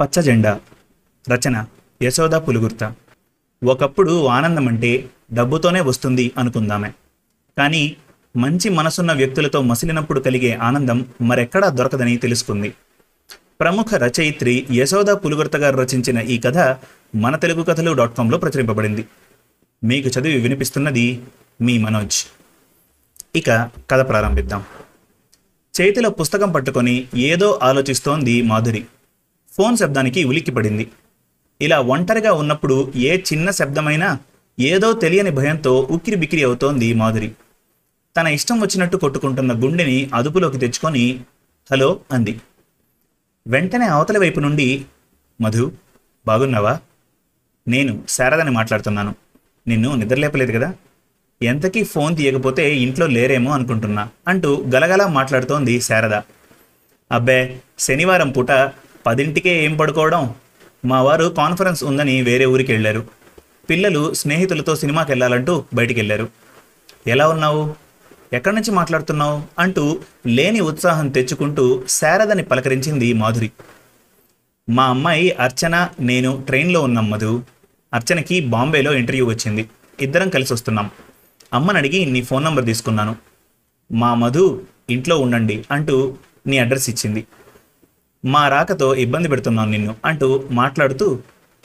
పచ్చ జెండా రచన యశోద పులుగుర్త. ఒకప్పుడు ఆనందం అంటే డబ్బుతోనే వస్తుంది అనుకుందామే. కానీ మంచి మనసున్న వ్యక్తులతో మసిలినప్పుడు కలిగే ఆనందం మరెక్కడా దొరకదని తెలుసుకుంది. ప్రముఖ రచయిత్రి యశోద పులుగుర్త గారు రచించిన ఈ కథ మన తెలుగు కథలు డాట్ కాంలో ప్రచురింపబడింది. మీకు చదివి వినిపిస్తున్నది మీ మనోజ్. ఇక కథ ప్రారంభిద్దాం. చేతిలో పుస్తకం పట్టుకొని ఏదో ఆలోచిస్తోంది మాధురి. ఫోన్ శబ్దానికి ఉలిక్కిపడింది. ఇలా ఒంటరిగా ఉన్నప్పుడు ఏ చిన్న శబ్దమైనా ఏదో తెలియని భయంతో ఉక్కిరి బిక్కిరి అవుతోంది మాధురి. తన ఇష్టం వచ్చినట్టు కొట్టుకుంటున్న గుండెని అదుపులోకి తెచ్చుకొని హలో అంది. వెంటనే అవతల వైపు నుండి మధు బాగున్నావా? నేను శారదని మాట్లాడుతున్నాను. నిన్ను నిద్రలేపలేదు కదా? ఎంతకీ ఫోన్ తీయకపోతే ఇంట్లో లేరేమో అనుకుంటున్నా అంటూ గలగలా మాట్లాడుతోంది శారద. అబ్బే శనివారం పూట పదింటికే ఏం పడుకోవడం? మా వారు కాన్ఫరెన్స్ ఉందని వేరే ఊరికి వెళ్ళారు. పిల్లలు స్నేహితులతో సినిమాకి వెళ్ళాలంటూ బయటికి వెళ్ళారు ఎలా ఉన్నావు? ఎక్కడి నుంచి మాట్లాడుతున్నావు? అంటూ లేని ఉత్సాహం తెచ్చుకుంటూ శారదని పలకరించింది మాధురి. మా అమ్మాయి అర్చన నేను ట్రైన్లో ఉన్నాం మధు. అర్చనకి బాంబేలో ఇంటర్వ్యూ వచ్చింది. ఇద్దరం కలిసి వస్తున్నాం. అమ్మని అడిగి నీ ఫోన్ నంబర్ తీసుకున్నాను. మా మధు ఇంట్లో ఉండండి అంటూ నీ అడ్రస్ ఇచ్చింది. మా రాకతో ఇబ్బంది పెడుతున్నాను నిన్ను అంటూ మాట్లాడుతూ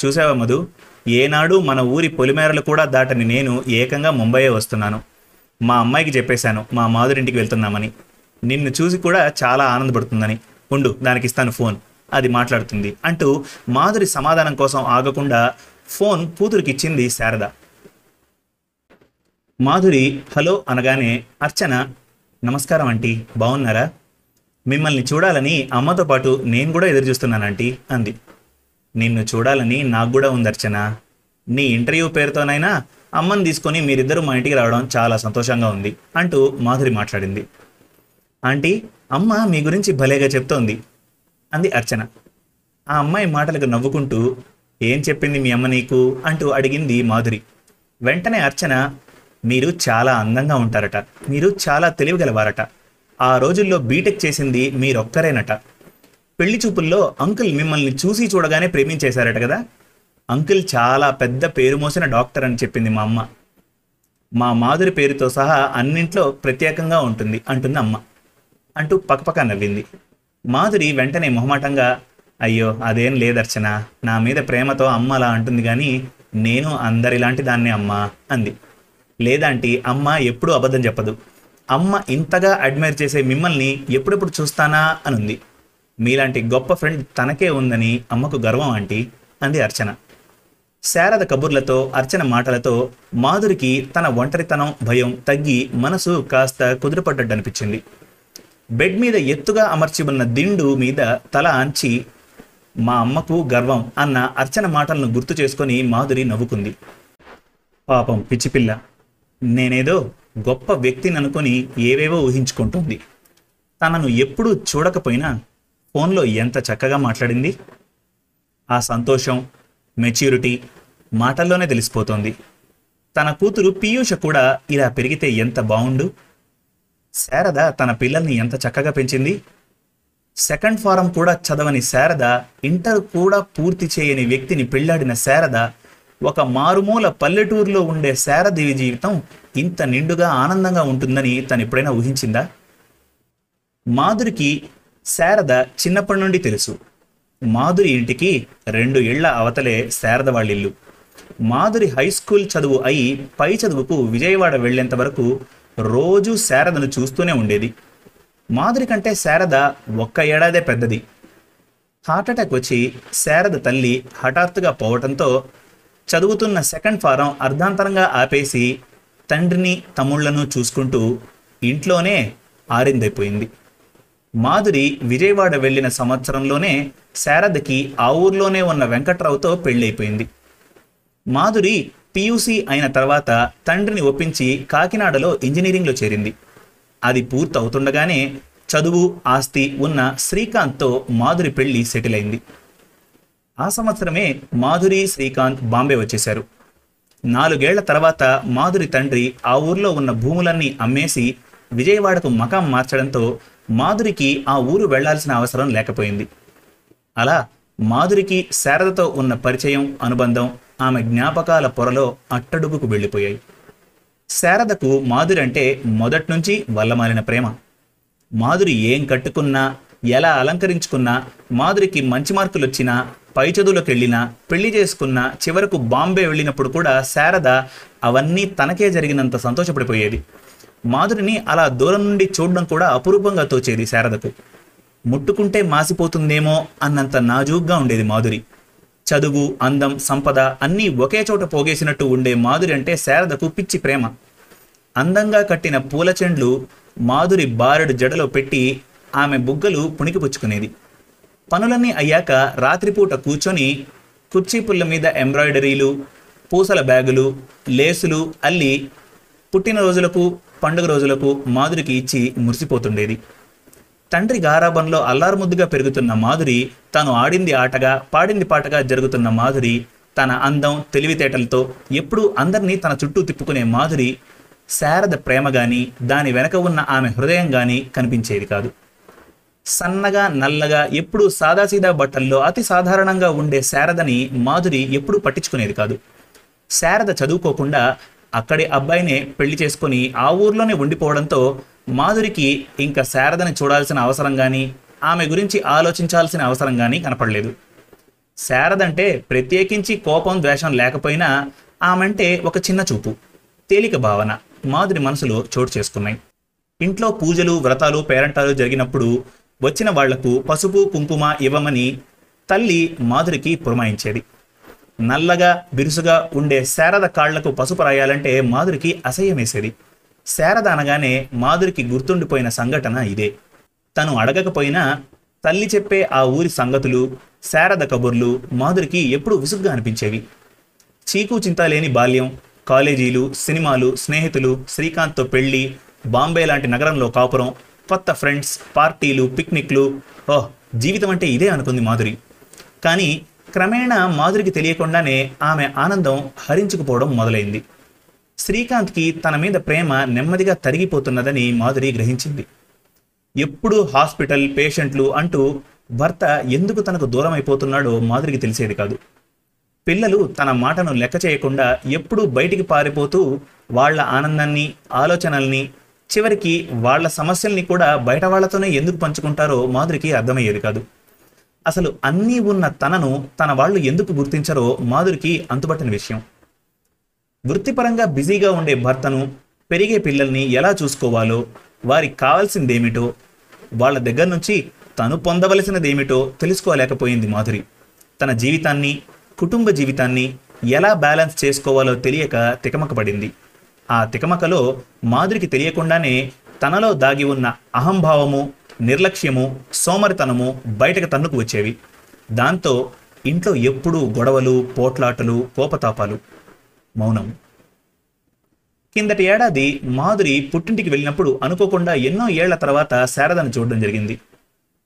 చూసావా మధు? ఏనాడు మన ఊరి పొలిమేరలు కూడా దాటని నేను ఏకంగా ముంబయే వస్తున్నాను. మా అమ్మాయికి చెప్పేశాను మా మాధురింటికి వెళ్తున్నామని. నిన్ను చూసి కూడా చాలా ఆనందపడుతుందని. ఉండు దానికి ఇస్తాను ఫోన్ అది మాట్లాడుతుంది అంటూ మాధురి సమాధానం కోసం ఆగకుండా ఫోన్ కూతురికిచ్చింది శారద. మాధురి హలో అనగానే అర్చన నమస్కారం ఆంటీ బాగున్నారా? మిమ్మల్ని చూడాలని అమ్మతో పాటు నేను కూడా ఎదురు చూస్తున్నాను ఆంటీ అంది. నిన్ను చూడాలని నాకు కూడా ఉంది అర్చన. నీ ఇంటర్వ్యూ పేరుతోనైనా అమ్మని తీసుకొని మీరిద్దరూ మా ఇంటికి రావడం చాలా సంతోషంగా ఉంది అంటూ మాధురి మాట్లాడింది. ఆంటీ అమ్మ మీ గురించి భలేగా చెప్తోంది అంది అర్చన. ఆ అమ్మాయి మాటలకు నవ్వుకుంటూ ఏం చెప్పింది మీ అమ్మ నీకు? అంటూ అడిగింది మాధురి. వెంటనే అర్చన మీరు చాలా అందంగా ఉంటారట. మీరు చాలా తెలివిగలవారట. ఆ రోజుల్లో బీటెక్ చేసింది మీరొక్కరేనట. పెళ్ళి చూపుల్లో అంకుల్ మిమ్మల్ని చూసి చూడగానే ప్రేమించేశారట కదా. అంకుల్ చాలా పెద్ద పేరు మోసిన డాక్టర్ అని చెప్పింది మా అమ్మ. మా మాధురి పేరుతో సహా అన్నింట్లో ప్రత్యేకంగా ఉంటుంది అంటుంది అమ్మ. అంటూ పక్కపక్క నవ్వింది. మాధురి వెంటనే మొహమాటంగా అయ్యో అదేం లేదర్చన నా మీద ప్రేమతో అమ్మ అలా అంటుంది కానీ నేను అందరిలాంటి దాన్నే అమ్మ అంది. లేదంటే అమ్మ ఎప్పుడూ అబద్ధం చెప్పదు. అమ్మ ఇంతగా అడ్మైర్ చేసే మిమ్మల్ని ఎప్పుడెప్పుడు చూస్తానా అనుంది. మీలాంటి గొప్ప ఫ్రెండ్ తనకే ఉందని అమ్మకు గర్వం ఆంటీ అంది అర్చన. శారద కబుర్లతో అర్చన మాటలతో మాధురికి తన ఒంటరితనం భయం తగ్గి మనసు కాస్త కుదురుపడ్డట్టు అనిపించింది బెడ్ మీద ఎత్తుగా అమర్చి ఉన్న దిండు మీద తల అంచి మా అమ్మకు గర్వం అన్న అర్చన మాటలను గుర్తు చేసుకొని మాధురి నవ్వుకుంది. పాపం పిచ్చిపిల్ల నేనేదో గొప్ప వ్యక్తిని అనుకొని ఏవేవో ఊహించుకుంటుంది. తనను ఎప్పుడూ చూడకపోయినా ఫోన్లో ఎంత చక్కగా మాట్లాడింది? ఆ సంతోషం మెచ్యూరిటీ మాటల్లోనే తెలిసిపోతోంది. తన కూతురు పీయూష కూడా ఇలా పెరిగితే ఎంత బావుండు? శారద తన పిల్లల్ని ఎంత చక్కగా పెంచింది? సెకండ్ ఫారం కూడా చదవని శారద ఇంటర్ కూడా పూర్తి చేయని వ్యక్తిని పెళ్ళాడిన శారద ఒక మారుమూల పల్లెటూరులో ఉండే శారదేవి జీవితం ఇంత నిండుగా ఆనందంగా ఉంటుందని తను ఎప్పుడైనా ఊహించిందా? మాధురికి శారద చిన్నప్పటి నుండి తెలుసు. మాధురి ఇంటికి రెండు ఇళ్ళ అవతలే శారద వాళ్ళిల్లు. మాధురి హై స్కూల్ చదువు అయి పై చదువుకు విజయవాడ వెళ్ళేంత వరకు రోజు శారదను చూస్తూనే ఉండేది. మాధురి కంటే శారద ఒక్క ఏడాదే పెద్దది. హార్ట్అటాక్ వచ్చి శారద తల్లి హఠాత్తుగా పోవటంతో చదువుతున్న సెకండ్ ఫారం అర్ధాంతరంగా ఆపేసి తండ్రిని తమ్ముళ్ళను చూసుకుంటూ ఇంట్లోనే ఆరిందైపోయింది. మాధురి విజయవాడ వెళ్ళిన సంవత్సరంలోనే శారదకి ఆ ఊర్లోనే ఉన్న వెంకట్రావుతో పెళ్ళైపోయింది. మాధురి పియూసీ అయిన తర్వాత తండ్రిని ఒప్పించి కాకినాడలో ఇంజనీరింగ్లో చేరింది. అది పూర్తవుతుండగానే చదువు ఆస్తి ఉన్న శ్రీకాంత్తో మాధురి పెళ్ళి సెటిల్ అయింది ఆ సంవత్సరమే మాధురి శ్రీకాంత్ బాంబే వచ్చేశారు. నాలుగేళ్ళ తర్వాత మాధురి తండ్రి ఆ ఊర్లో ఉన్న భూములన్నీ అమ్మేసి విజయవాడకు మకాం మార్చడంతో మాధురికి ఆ ఊరు వెళ్ళాల్సిన అవసరం లేకపోయింది. అలా మాధురికి శారదతో ఉన్న పరిచయం అనుబంధం ఆమె జ్ఞాపకాల పొరలో అట్టడుగుకు వెళ్ళిపోయాయి. శారదకు మాధురి అంటే మొదట్నుంచి వల్లమాలిన ప్రేమ. మాధురి ఏం కట్టుకున్నా ఎలా అలంకరించుకున్నా మాధురికి మంచి మార్కులు వచ్చినా పై చదువులకు వెళ్ళినా పెళ్ళి చేసుకున్న చివరకు బాంబే వెళ్ళినప్పుడు కూడా శారద అవన్నీ తనకే జరిగినంత సంతోషపడిపోయేది. మాధురిని అలా దూరం నుండి చూడడం కూడా అపురూపంగా తోచేది శారదకు. ముట్టుకుంటే మాసిపోతుందేమో అన్నంత నాజూగ్గా ఉండేది మాధురి. చదువు అందం సంపద అన్నీ ఒకే చోట పోగేసినట్టు ఉండే మాధురి అంటే శారదకు పిచ్చి ప్రేమ. అందంగా కట్టిన పూల చెండ్లు మాధురి బారెడు జడలో పెట్టి ఆమె బుగ్గలు పుణికిపుచ్చుకునేది పనులన్నీ అయ్యాక రాత్రిపూట కూర్చొని కుర్చీ పుల్ల మీద ఎంబ్రాయిడరీలు పూసల బ్యాగులు లేసులు అల్లి పుట్టినరోజులకు పండుగ రోజులకు మాధురికి ఇచ్చి మురిసిపోతుండేది. తండ్రి గారాబంలో అల్లారుముద్దుగా పెరుగుతున్న మాధురి తాను ఆడింది ఆటగా పాడింది పాటగా జరుగుతున్న మాధురి తన అందం తెలివితేటలతో ఎప్పుడూ అందరినీ తన చుట్టూ తిప్పుకునే మాధురి శారద ప్రేమ గాని దాని వెనక ఉన్న ఆమె హృదయం గాని కనిపించేది కాదు. సన్నగా నల్లగా ఎప్పుడూ సాదాసీదా బట్టల్లో అతి సాధారణంగా ఉండే శారదని మాధురి ఎప్పుడూ పట్టించుకునేది కాదు. శారద చదువుకోకుండా అక్కడి అబ్బాయినే పెళ్ళి చేసుకొని ఆ ఊర్లోనే ఉండిపోవడంతో మాధురికి ఇంకా శారదని చూడాల్సిన అవసరం కానీ ఆమె గురించి ఆలోచించాల్సిన అవసరం కానీ కనపడలేదు. శారదంటే ప్రత్యేకించి కోపం ద్వేషం లేకపోయినా ఆమెంటే ఒక చిన్న చూపు తేలిక భావన మాధురి మనసులో చోటు చేసుకున్నాయి. ఇంట్లో పూజలు వ్రతాలు పేరంటాలు జరిగినప్పుడు వచ్చిన వాళ్ళకు పసుపు కుంకుమ ఇవ్వమని తల్లి మాధురికి పురమాయించేది. నల్లగా బిరుసుగా ఉండే శారద కాళ్ళకు పసుపు రాయాలంటే మాధురికి అసహ్యమేసేది. శారద అనగానే మాధురికి గుర్తుండిపోయిన సంఘటన ఇదే. తను అడగకపోయినా తల్లి చెప్పే ఆ ఊరి సంగతులు శారద కబుర్లు మాధురికి ఎప్పుడూ విసుగ్గా అనిపించేవి. చీకు చింత లేని బాల్యం కాలేజీలు సినిమాలు స్నేహితులు శ్రీకాంత్తో పెళ్ళి బాంబే లాంటి నగరంలో కాపురం కొత్త ఫ్రెండ్స్ పార్టీలు పిక్నిక్లు. ఓహ్ జీవితం అంటే ఇదే అనుకుంది మాధురి. కానీ క్రమేణా మాధురికి తెలియకుండానే ఆమె ఆనందం హరించుకుపోవడం మొదలైంది. శ్రీకాంత్కి తన మీద ప్రేమ నెమ్మదిగా తరిగిపోతున్నదని మాధురి గ్రహించింది. ఎప్పుడు హాస్పిటల్ పేషెంట్లు అంటూ భర్త ఎందుకు తనకు దూరం అయిపోతున్నాడో మాధురికి తెలిసేది కాదు. పిల్లలు తన మాటను లెక్క చేయకుండా ఎప్పుడూ బయటికి పారిపోతూ వాళ్ళ ఆనందాన్ని ఆలోచనల్ని చివరికి వాళ్ళ సమస్యల్ని కూడా బయట వాళ్ళతోనే ఎందుకు పంచుకుంటారో మాధురికి అర్థమయ్యేది కాదు. అసలు అన్నీ ఉన్న తనను తన వాళ్ళు ఎందుకు గుర్తించరో మాధురికి అంతుపట్టిన విషయం. వృత్తిపరంగా బిజీగా ఉండే భర్తను పెరిగే పిల్లల్ని ఎలా చూసుకోవాలో వారికి కావాల్సిందేమిటో వాళ్ళ దగ్గర నుంచి తను పొందవలసినదేమిటో తెలుసుకోలేకపోయింది మాధురి. తన జీవితాన్ని కుటుంబ జీవితాన్ని ఎలా బ్యాలెన్స్ చేసుకోవాలో తెలియక తికమకపడింది. ఆ తికమకలో మాధురికి తెలియకుండానే తనలో దాగి ఉన్న అహంభావము నిర్లక్ష్యము సోమరితనము బయటకు తన్నుకు వచ్చేవి. దాంతో ఇంట్లో ఎప్పుడూ గొడవలు పోట్లాటలు కోపతాపాలు. మౌనం. కిందటి ఏడాది మాధురి పుట్టింటికి వెళ్ళినప్పుడు అనుకోకుండా ఎన్నో ఏళ్ళ తర్వాత శారదను చూడడం జరిగింది.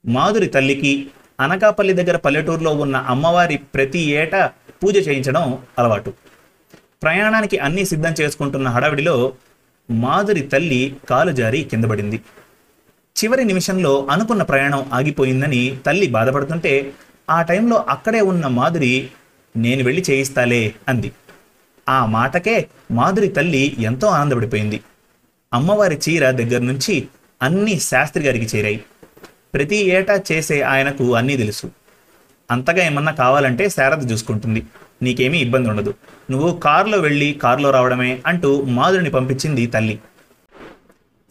మాధురి తల్లికి అనకాపల్లి దగ్గర పల్లెటూరులో ఉన్న అమ్మవారి ప్రతి ఏటా పూజ చేయించడం అలవాటు. ప్రయాణానికి అన్నీ సిద్ధం చేసుకుంటున్న హడావిడిలో మాధురి తల్లి కాలు జారి కిందపడింది చివరి నిమిషంలో అనుకున్న ప్రయాణం ఆగిపోయిందని తల్లి బాధపడుతుంటే ఆ టైంలో అక్కడే ఉన్న మాధురి నేను వెళ్ళి చేయిస్తాలే అంది. ఆ మాటకే మాధురి తల్లి ఎంతో ఆనందపడిపోయింది. అమ్మవారి చీర దగ్గర నుంచి అన్నీ శాస్త్రి గారికి చేరాయి. ప్రతి ఏటా చేసే ఆయనకు అన్నీ తెలుసు. అంతగా ఏమన్నా కావాలంటే శారద చూసుకుంటుంది. నీకేమీ ఇబ్బంది ఉండదు. నువ్వు కారులో వెళ్ళి కారులో రావడమే అంటూ మాధురిని పంపించింది తల్లి.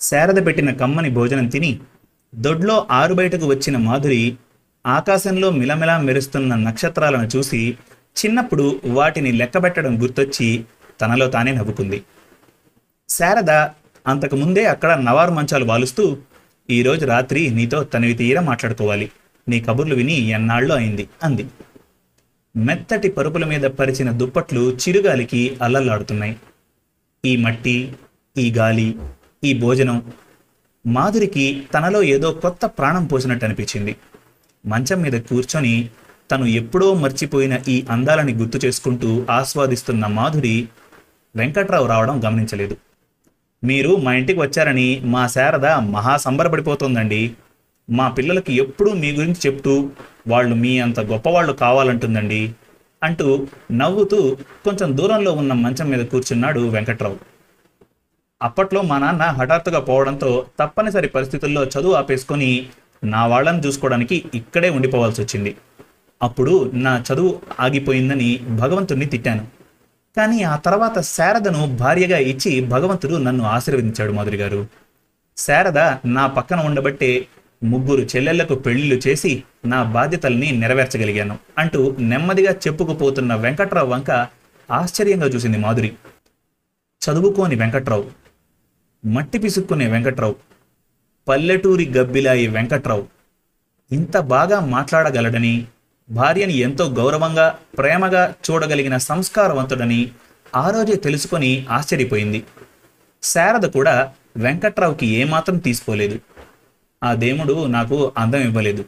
శారద పెట్టిన కమ్మని భోజనం తిని దొడ్లో ఆరు బయటకు వచ్చిన మాధురి ఆకాశంలో మిలమిలా మెరుస్తున్న నక్షత్రాలను చూసి చిన్నప్పుడు వాటిని లెక్కబెట్టడం గుర్తొచ్చి తనలో తానే నవ్వుకుంది. శారద అంతకుముందే అక్కడ నవారు మంచాలు వాలుస్తూ ఈరోజు రాత్రి నీతో తనివి తీర మాట్లాడుకోవాలి. నీ కబుర్లు విని ఎన్నాళ్ళు అయింది అంది. మెత్తటి పరుపుల మీద పరిచిన దుప్పట్లు చిరుగాలికి అల్లల్లాడుతున్నాయి. ఈ మట్టి ఈ గాలి ఈ భోజనం మాధురికి తనలో ఏదో కొత్త ప్రాణం పోసినట్టు అనిపించింది మంచం మీద కూర్చొని తను ఎప్పుడో మర్చిపోయిన ఈ అందాలని గుర్తు చేసుకుంటూ ఆస్వాదిస్తున్న మాధురి వెంకట్రావు రావడం గమనించలేదు. మీరు మా ఇంటికి వచ్చారని మా శారద మహా సంబరపడిపోతోందండి. మా పిల్లలకి ఎప్పుడూ మీ గురించి చెప్తూ వాళ్ళు మీ అంత గొప్పవాళ్ళు కావాలంటుందండి అంటూ నవ్వుతూ కొంచెం దూరంలో ఉన్న మంచం మీద కూర్చున్నాడు వెంకట్రావు. అప్పట్లో మా నాన్న హఠాత్తుగా పోవడంతో తప్పనిసరి పరిస్థితుల్లో చదువు ఆపేసుకొని నా వాళ్ళని చూసుకోవడానికి ఇక్కడే ఉండిపోవాల్సి వచ్చింది. అప్పుడు నా చదువు ఆగిపోయిందని భగవంతుణ్ణి తిట్టాను. కానీ ఆ తర్వాత శారదను భార్యగా ఇచ్చి భగవంతుడు నన్ను ఆశీర్వదించాడు మాధురి గారు. శారద నా పక్కన ఉండబట్టే ముగ్గురు చెల్లెళ్ళకు పెళ్ళిళ్ళు చేసి నా బాధ్యతల్ని నెరవేర్చగలిగాను అంటూ నెమ్మదిగా చెప్పుకుపోతున్న వెంకట్రావు వంక ఆశ్చర్యంగా చూసింది మాధురి. చదువుకోని వెంకట్రావు. మట్టి పిసుక్కునే వెంకట్రావు. పల్లెటూరి గబ్బిలాయి వెంకట్రావు. ఇంత బాగా మాట్లాడగలడని భార్యని ఎంతో గౌరవంగా ప్రేమగా చూడగలిగిన సంస్కారవంతుడని ఆ రోజే తెలుసుకొని ఆశ్చర్యపోయింది. శారద కూడా వెంకట్రావుకి ఏమాత్రం తీసుకోలేదు. ఆ దేవుడు నాకు అందం ఇవ్వలేదు.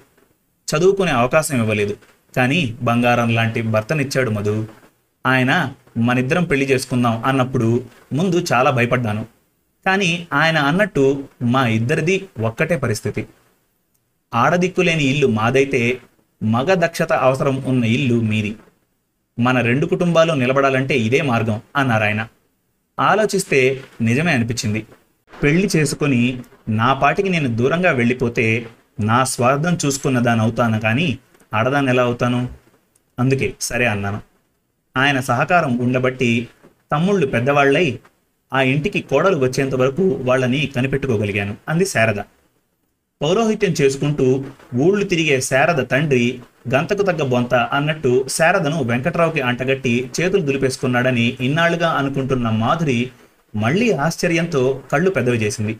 చదువుకునే అవకాశం ఇవ్వలేదు. కానీ బంగారం లాంటి భర్తనిచ్చాడు మధు. ఆయన మనిద్దరం పెళ్ళి చేసుకుందాం అన్నప్పుడు ముందు చాలా భయపడ్డాను. కానీ ఆయన అన్నట్టు మా ఇద్దరిది ఒక్కటే పరిస్థితి. ఆడదిక్కులేని ఇల్లు మాదైతే మగ దక్షత అవసరం ఉన్న ఇల్లు మీది. మన రెండు కుటుంబాలు నిలబడాలంటే ఇదే మార్గం అన్నారాయన. ఆలోచిస్తే నిజమే అనిపించింది. పెళ్ళి చేసుకొని నా పాటికి నేను దూరంగా వెళ్ళిపోతే నా స్వార్థం చూసుకున్న దాని అవుతాను కానీ ఆడదాన్ని ఎలా అవుతాను? అందుకే సరే అన్నాను. ఆయన సహకారం ఉండబట్టి తమ్ముళ్ళు పెద్దవాళ్ళై ఆ ఇంటికి కోడలు వచ్చేంత వరకు వాళ్ళని కనిపెట్టుకోగలిగాను అంది శారద. పౌరోహిత్యం చేసుకుంటూ ఊళ్ళు తిరిగే శారద తండ్రి గంతకు తగ్గ బొంత అన్నట్టు శారదను వెంకట్రావుకి అంటగట్టి చేతులు దులిపేసుకున్నాడని ఇన్నాళ్ళుగా అనుకుంటున్న మాధురి మళ్ళీ ఆశ్చర్యంతో కళ్ళు పెద్దవి చేసింది.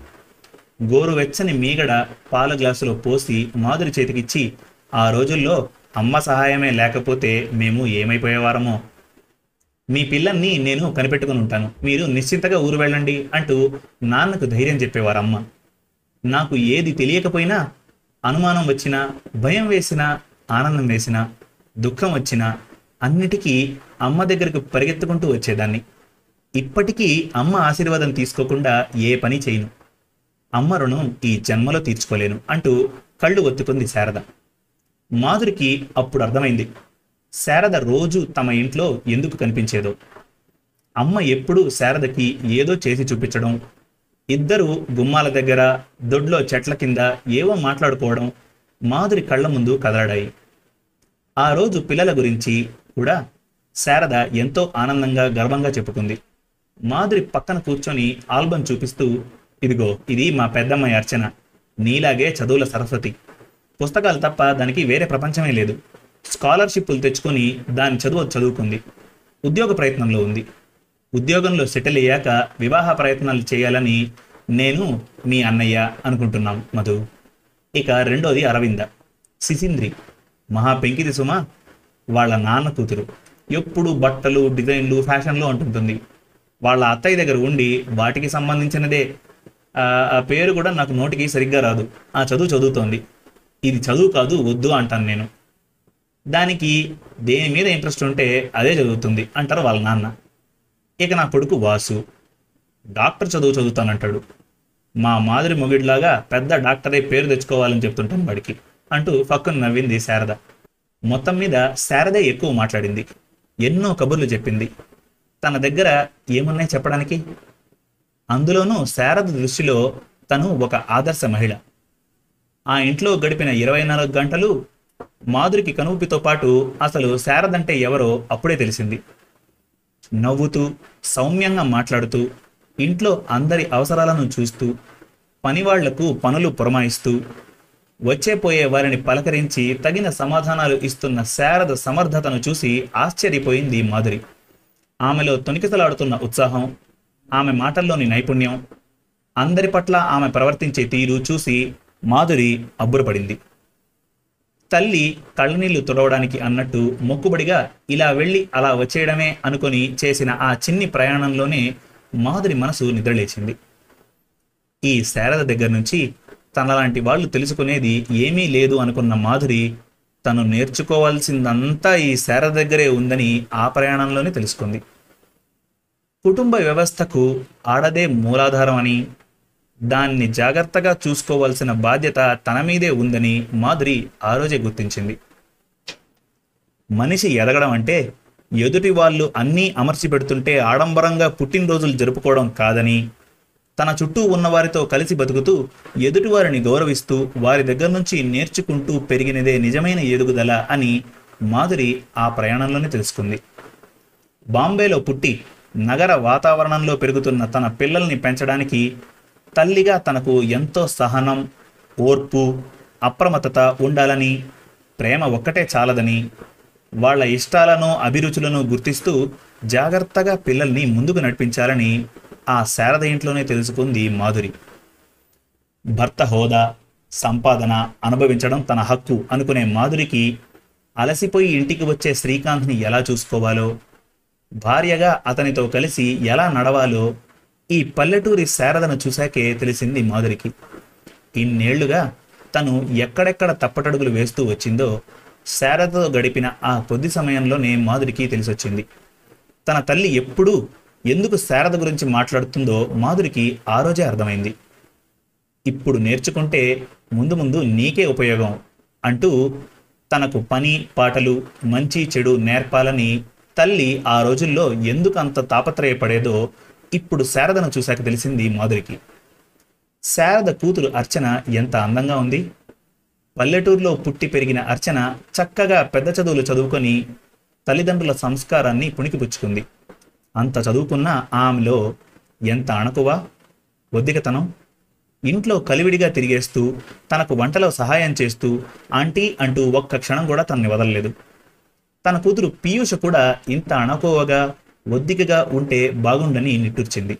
గోరువెచ్చని మీగడ పాల గ్లాసులో పోసి మాధురి చేతికిచ్చి ఆ రోజుల్లో అమ్మ సహాయమే లేకపోతే మేము ఏమైపోయేవారమో. మీ పిల్లల్ని నేను కనిపెట్టుకుని ఉంటాను. మీరు నిశ్చింతగా ఊరు వెళ్ళండి అంటూ నాన్నకు ధైర్యం చెప్పేవారమ్మ. నాకు ఏది తెలియకపోయినా అనుమానం వచ్చినా భయం వేసినా ఆనందం వేసినా దుఃఖం వచ్చినా అన్నిటికీ అమ్మ దగ్గరకు పరిగెత్తుకుంటూ వచ్చేదాన్ని. ఇప్పటికీ అమ్మ ఆశీర్వాదం తీసుకోకుండా ఏ పని చేయను. అమ్మ రుణం ఈ జన్మలో తీర్చుకోలేను అంటూ కళ్ళు ఒత్తుకుంది శారద. మాధురికి అప్పుడు అర్థమైంది. శారద రోజు తమ ఇంట్లో ఎందుకు కనిపించేదో. అమ్మ ఎప్పుడూ శారదకి ఏదో చేసి చూపించడం ఇద్దరు గుమ్మాల దగ్గర దొడ్లో చెట్ల కింద ఏవో మాట్లాడుకోవడం మాధురి కళ్ళ ముందు కదలాడాయి. ఆ రోజు పిల్లల గురించి కూడా శారద ఎంతో ఆనందంగా గర్వంగా చెప్పుకుంది. మాధురి పక్కన కూర్చొని ఆల్బం చూపిస్తూ ఇదిగో ఇది మా పెద్దమ్మాయి అర్చన. నీలాగే చదువుల సరస్వతి. పుస్తకాలు తప్ప దానికి వేరే ప్రపంచమే లేదు. స్కాలర్షిప్లు తెచ్చుకొని దాని చదువు చదువుకుంది. ఉద్యోగ ప్రయత్నంలో ఉంది. ఉద్యోగంలో సెటిల్ అయ్యాక వివాహ ప్రయత్నాలు చేయాలని నేను మీ అన్నయ్య అనుకుంటున్నాం మధు. ఇక రెండోది అరవింద. సిసింద్రి. మహా పెంకిది సుమ వాళ్ళ నాన్న కూతురు. ఎప్పుడు బట్టలు డిజైన్లు ఫ్యాషన్లు అంటుంటుంది. వాళ్ళ అత్తయ్య దగ్గర ఉండి వాటికి సంబంధించినదే ఆ పేరు కూడా నాకు నోటికి సరిగ్గా రాదు. ఆ చదువు చదువుతోంది. ఇది చదువు కాదు వద్దు అంటాను నేను. దానికి దేని మీద ఇంట్రెస్ట్ ఉంటే అదే చదువుతుంది అంటారు వాళ్ళ నాన్న. ఇక నా కొడుకు వాసు. డాక్టర్ చదువు చదువుతానంటాడు. మా మాదిరి మొగిడిలాగా పెద్ద డాక్టరే పేరు తెచ్చుకోవాలని చెప్తుంటాను వాడికి అంటూ పక్కన నవ్వింది శారద. మొత్తం మీద శారదే ఎక్కువ మాట్లాడింది. ఎన్నో కబుర్లు చెప్పింది. తన దగ్గర ఏమున్నాయి చెప్పడానికి? అందులోనూ శారద దృష్టిలో తను ఒక ఆదర్శ మహిళ. ఆ ఇంట్లో గడిపిన ఇరవై నాలుగు గంటలు మాధురికి కనువిపితో పాటు అసలు శారదంటే ఎవరో అప్పుడే తెలిసింది. నవ్వుతూ సౌమ్యంగా మాట్లాడుతూ ఇంట్లో అందరి అవసరాలను చూస్తూ పనివాళ్ళకు పనులు పురమాయిస్తూ వచ్చే పోయే వారిని పలకరించి తగిన సమాధానాలు ఇస్తున్న శారద సమర్థతను చూసి ఆశ్చర్యపోయింది మాధురి. ఆమెలో తొణికిసలాడుతున్న ఉత్సాహం ఆమె మాటల్లోని నైపుణ్యం అందరి పట్ల ఆమె ప్రవర్తించే తీరు చూసి మాధురి అబ్బురపడింది. తల్లి కళ్ళనీళ్ళు తుడవడానికి అన్నట్టు మొక్కుబడిగా ఇలా వెళ్ళి అలా వచ్చేయడమే అనుకొని చేసిన ఆ చిన్ని ప్రయాణంలోనే మాధురి మనసు నిద్రలేచింది. ఈ శారద దగ్గర నుంచి తనలాంటి వాళ్ళు తెలుసుకునేది ఏమీ లేదు అనుకున్న మాధురి తను నేర్చుకోవాల్సిందంతా ఈ శారద దగ్గరే ఉందని ఆ ప్రయాణంలోనే తెలుసుకుంది. కుటుంబ వ్యవస్థకు ఆడదే మూలాధారం అని దాన్ని జాగ్రత్తగా చూసుకోవాల్సిన బాధ్యత తన మీదే ఉందని మాధురి ఆ రోజే గుర్తించింది. మనిషి ఎదగడం అంటే ఎదుటి వాళ్ళు అన్నీ అమర్చి పెడుతుంటే ఆడంబరంగా పుట్టినరోజులు జరుపుకోవడం కాదని తన చుట్టూ ఉన్నవారితో కలిసి బతుకుతూ ఎదుటివారిని గౌరవిస్తూ వారి దగ్గర నుంచి నేర్చుకుంటూ పెరిగినదే నిజమైన ఎదుగుదల అని మాధురి ఆ ప్రయాణంలోనే తెలుసుకుంది. బాంబేలో పుట్టి నగర వాతావరణంలో పెరుగుతున్న తన పిల్లల్ని పెంచడానికి తల్లిగా తనకు ఎంతో సహనం ఓర్పు అప్రమత్తత ఉండాలని ప్రేమ ఒక్కటే చాలదని వాళ్ళ ఇష్టాలను అభిరుచులను గుర్తిస్తూ జాగ్రత్తగా పిల్లల్ని ముందుకు నడిపించాలని ఆ శారద ఇంట్లోనే తెలుసుకుంది మాధురి. భర్త హోదా సంపాదన అనుభవించడం తన హక్కు అనుకునే మాధురికి అలసిపోయి ఇంటికి వచ్చే శ్రీకాంత్ని ఎలా చూసుకోవాలో భార్యగా అతనితో కలిసి ఎలా నడవాలో ఈ పల్లెటూరి శారదను చూశాకే తెలిసింది మాధురికి. ఇన్నేళ్ళుగా తను ఎక్కడెక్కడ తప్పటడుగులు వేస్తూ వచ్చిందో శారదతో గడిపిన ఆ కొద్ది సమయంలోనే మాధురికి తెలిసొచ్చింది. తన తల్లి ఎప్పుడూ ఎందుకు శారద గురించి మాట్లాడుతుందో మాధురికి ఆ రోజే అర్థమైంది. ఇప్పుడు నేర్చుకుంటే ముందు ముందు నీకే ఉపయోగం అంటూ తనకు పని పాటలు మంచి చెడు నేర్పాలని తల్లి ఆ రోజుల్లో ఎందుకు అంత తాపత్రయపడేదో ఇప్పుడు శారదను చూశాక తెలిసింది మాధురికి. శారద కూతురు అర్చన ఎంత అందంగా ఉంది. పల్లెటూరులో పుట్టి పెరిగిన అర్చన చక్కగా పెద్ద చదువులు చదువుకొని తల్లిదండ్రుల సంస్కారాన్ని పుణికిపుచ్చుకుంది. అంత చదువుకున్న ఆమెలో ఎంత అణకువ ఒద్దికతనం. ఇంట్లో కలివిడిగా తిరిగేస్తూ తనకు వంటలో సహాయం చేస్తూ ఆంటీ అంటూ ఒక్క క్షణం కూడా తనని వదలలేదు. తన కూతురు పీయూష కూడా ఇంత అణకువగా ఒద్దికగా ఉంటే బాగుండని నిట్టూర్చింది.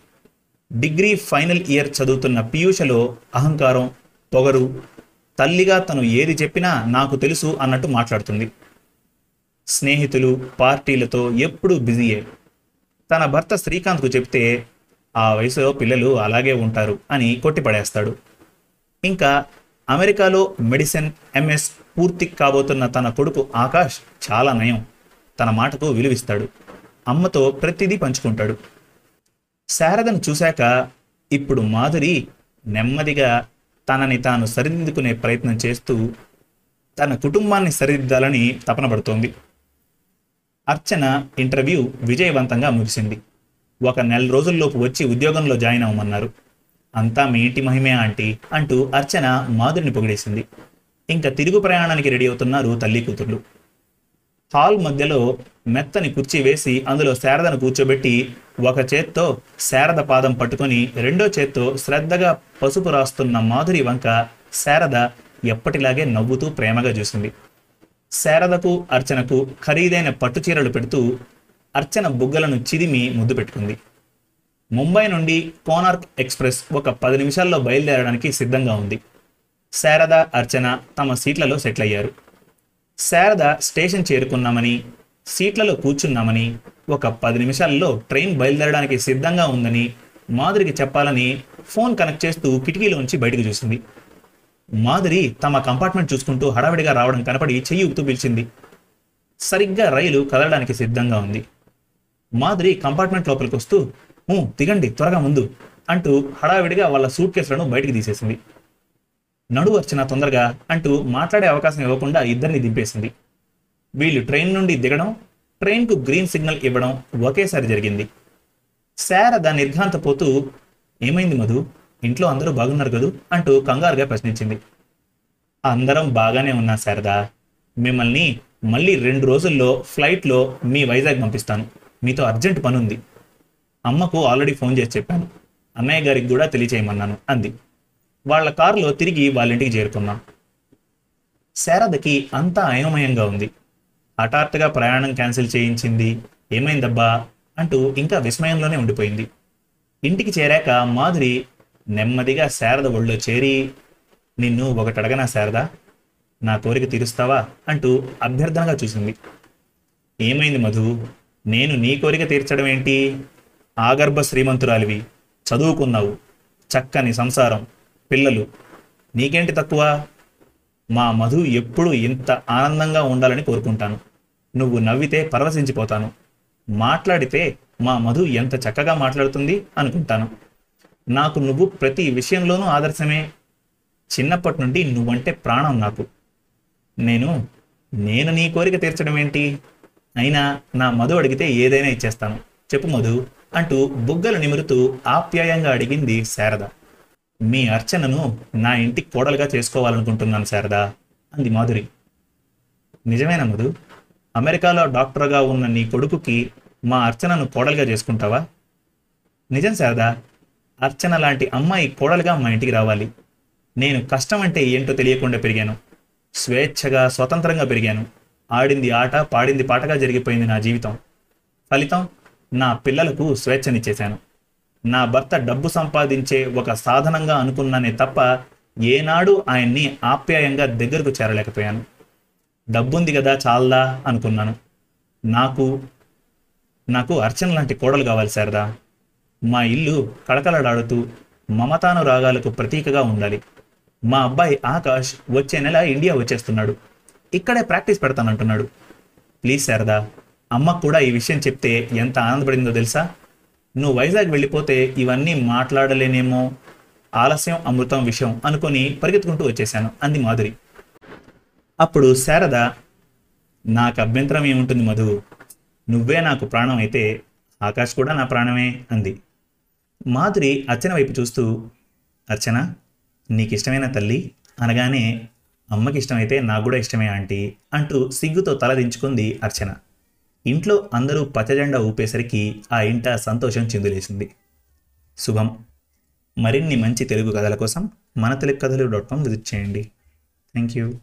డిగ్రీ ఫైనల్ ఇయర్ చదువుతున్న పీయూషలో అహంకారం పొగరు తల్లిగా తను ఏది చెప్పినా నాకు తెలుసు అన్నట్టు మాట్లాడుతుంది. స్నేహితులు పార్టీలతో ఎప్పుడూ బిజీయే. తన భర్త శ్రీకాంత్కు చెప్తే ఆ వయసులో పిల్లలు అలాగే ఉంటారు అని కొట్టిపడేస్తాడు. ఇంకా అమెరికాలో మెడిసిన్ ఎంఎస్ పూర్తి కాబోతున్న తన కొడుకు ఆకాష్ చాలా నయం. తన మాటకు విలువిస్తాడు. అమ్మతో ప్రతిదీ పంచుకుంటాడు. శారదను చూశాక ఇప్పుడు మాధురి నెమ్మదిగా తనని తాను సరిదిద్దుకునే ప్రయత్నం చేస్తూ తన కుటుంబాన్ని సరిదిద్దాలని తపన పడుతోంది అర్చన ఇంటర్వ్యూ విజయవంతంగా ముగిసింది. ఒక నెల రోజుల్లోపు వచ్చి ఉద్యోగంలో జాయిన్ అవ్వమన్నారు. అంతా మీ ఇంటి మహిమే ఆంటీ అంటూ అర్చన మాధురిని పొగిడేసింది. ఇంకా తిరుగు ప్రయాణానికి రెడీ అవుతున్నారు తల్లి కూతుర్లు. హాల్ మధ్యలో మెత్తని కుర్చీ వేసి అందులో శారదను కూర్చోబెట్టి ఒక చేత్తో శారద పాదం పట్టుకొని రెండో చేత్తో శ్రద్ధగా పసుపు రాస్తున్న మాధురి వంక శారద ఎప్పటిలాగే నవ్వుతూ ప్రేమగా చూసింది. శారదకు అర్చనకు ఖరీదైన పట్టు చీరలు పెడుతూ అర్చన బుగ్గలను చిదిమి ముద్దు పెట్టుకుంది. ముంబై నుండి కోనార్క్ ఎక్స్ప్రెస్ ఒక పది నిమిషాల్లో బయలుదేరడానికి సిద్ధంగా ఉంది. శారద అర్చన తమ సీట్లలో సెటిల్ అయ్యారు శారద స్టేషన్ చేరుకున్నామని సీట్లలో కూర్చున్నామని ఒక పది నిమిషాల్లో ట్రైన్ బయలుదేరడానికి సిద్ధంగా ఉందని మాధురికి చెప్పాలని ఫోన్ కనెక్ట్ చేస్తూ కిటికీలోంచి బయటకు చూసింది. మాధురి తమ కంపార్ట్మెంట్ చూసుకుంటూ హడావిడిగా రావడం కనపడి చెయ్యి ఊపుతూ పిలిచింది. సరిగ్గా రైలు కదలడానికి సిద్ధంగా ఉంది. మాధురి కంపార్ట్మెంట్ లోపలికి వస్తూ దిగండి త్వరగా ముందు అంటూ హడావిడిగా వాళ్ళ సూట్ కేసులను బయటికి తీసేసింది. నడు వచ్చిన తొందరగా అంటూ మాట్లాడే అవకాశం ఇవ్వకుండా ఇద్దరిని దింపేసింది. వీళ్ళు ట్రైన్ నుండి దిగడం ట్రైన్కు గ్రీన్ సిగ్నల్ ఇవ్వడం ఒకేసారి జరిగింది. శారద నిర్ఘాంతపోతూ ఏమైంది మధు? ఇంట్లో అందరూ బాగున్నారు కదూ? అంటూ కంగారుగా ప్రశ్నించింది. అందరం బాగానే ఉన్నా శారదా. మిమ్మల్ని మళ్ళీ రెండు రోజుల్లో ఫ్లైట్లో మీ వైజాగ్ పంపిస్తాను. మీతో అర్జెంట్ పని ఉంది అమ్మకు ఆల్రెడీ ఫోన్ చేసి చెప్పాను. అన్నయ్య గారికి కూడా తెలియచేయమన్నాను అంది. వాళ్ళ కారులో తిరిగి వాళ్ళ ఇంటికి చేరుకున్నాం. శారదకి అంతా అయోమయంగా ఉంది. హఠాత్తుగా ప్రయాణం క్యాన్సిల్ చేయించింది. ఏమైందబ్బా? అంటూ ఇంకా విస్మయంలోనే ఉండిపోయింది. ఇంటికి చేరాక మాధురి నెమ్మదిగా శారద ఒళ్ళో చేరి నిన్ను ఒకటి అడగనా శారదా? నా కోరిక తీరుస్తావా? అంటూ అభ్యర్థనగా చూసింది. ఏమైంది మధు? నేను నీ కోరిక తీర్చడం ఏంటి? ఆగర్భ శ్రీమంతురాలివి. చదువుకున్నావు. చక్కని సంసారం. పిల్లలు. నీకేంటి తక్కువ? మా మధు ఎప్పుడు ఇంత ఆనందంగా ఉండాలని కోరుకుంటాను. నువ్వు నవ్వితే పరవశించిపోతాను. మాట్లాడితే మా మధు ఎంత చక్కగా మాట్లాడుతుంది అనుకుంటాను. నాకు నువ్వు ప్రతి విషయంలోనూ ఆదర్శమే. చిన్నప్పటి నుండి నువ్వంటే ప్రాణం నాకు. నేను నేను నీ కోరిక తీర్చడం ఏంటి? అయినా నా మధు అడిగితే ఏదైనా ఇచ్చేస్తాను. చెప్పు మధు అంటూ బుగ్గలు నిమురుతూ ఆప్యాయంగా అడిగింది శారద. మీ అర్చనను నా ఇంటి కోడలుగా చేసుకోవాలనుకుంటున్నాను శారదా అంది మాధురి. నిజమేనా మధు? అమెరికాలో డాక్టర్గా ఉన్న నీ కొడుకుకి మా అర్చనను కోడలుగా చేసుకుంటావా? నిజం శారదా. అర్చన లాంటి అమ్మాయి కోడలుగా మా ఇంటికి రావాలి. నేను కష్టం అంటే ఏంటో తెలియకుండా పెరిగాను. స్వేచ్ఛగా స్వతంత్రంగా పెరిగాను. ఆడింది ఆట పాడింది పాటగా జరిగిపోయింది నా జీవితం. ఫలితం నా పిల్లలకు స్వేచ్ఛనిచ్చేశాను. నా భర్త డబ్బు సంపాదించే ఒక సాధనంగా అనుకున్నానే తప్ప ఏనాడు ఆయన్ని ఆప్యాయంగా దగ్గరకు చేరలేకపోయాను. డబ్బుంది కదా చాలదా అనుకున్నాను. నాకు నాకు అర్చన లాంటి కోడలు కావాలి శారదా. మా ఇల్లు కళకళలాడుతూ మమతాను రాగాలకు ప్రతీకగా ఉండాలి. మా అబ్బాయి ఆకాష్ వచ్చే నెల ఇండియా వచ్చేస్తున్నాడు. ఇక్కడే ప్రాక్టీస్ పెడతానంటున్నాడు. ప్లీజ్ శారదా అమ్మకు కూడా ఈ విషయం చెప్తే ఎంత ఆనందపడిందో తెలుసా? నువ్వు వైజాగ్ వెళ్ళిపోతే ఇవన్నీ మాట్లాడలేనేమో? ఆలస్యం అమృతం విషయం అనుకొని పరిగెత్తుకుంటూ వచ్చేశాను అంది మాధురి. అప్పుడు శారద నాకు అభ్యంతరం ఏముంటుంది మధు? నువ్వే నాకు ప్రాణం అయితే ఆకాష్ కూడా నా ప్రాణమే అంది. మాధురి అర్చన వైపు చూస్తూ అర్చన నీకు ఇష్టమైన తల్లి? అనగానే అమ్మకి ఇష్టమైతే నాకు కూడా ఇష్టమే ఆంటీ అంటూ సిగ్గుతో తలదించుకుంది అర్చన. ఇంట్లో అందరూ పచ్చజెండా ఊపేసరికి ఆ ఇంట సంతోషం చిందులేసింది. శుభం. మరిన్ని మంచి తెలుగు కథల కోసం మన తెలుగు కథలు డాట్ కామ్ విజిట్ చేయండి. Thank you.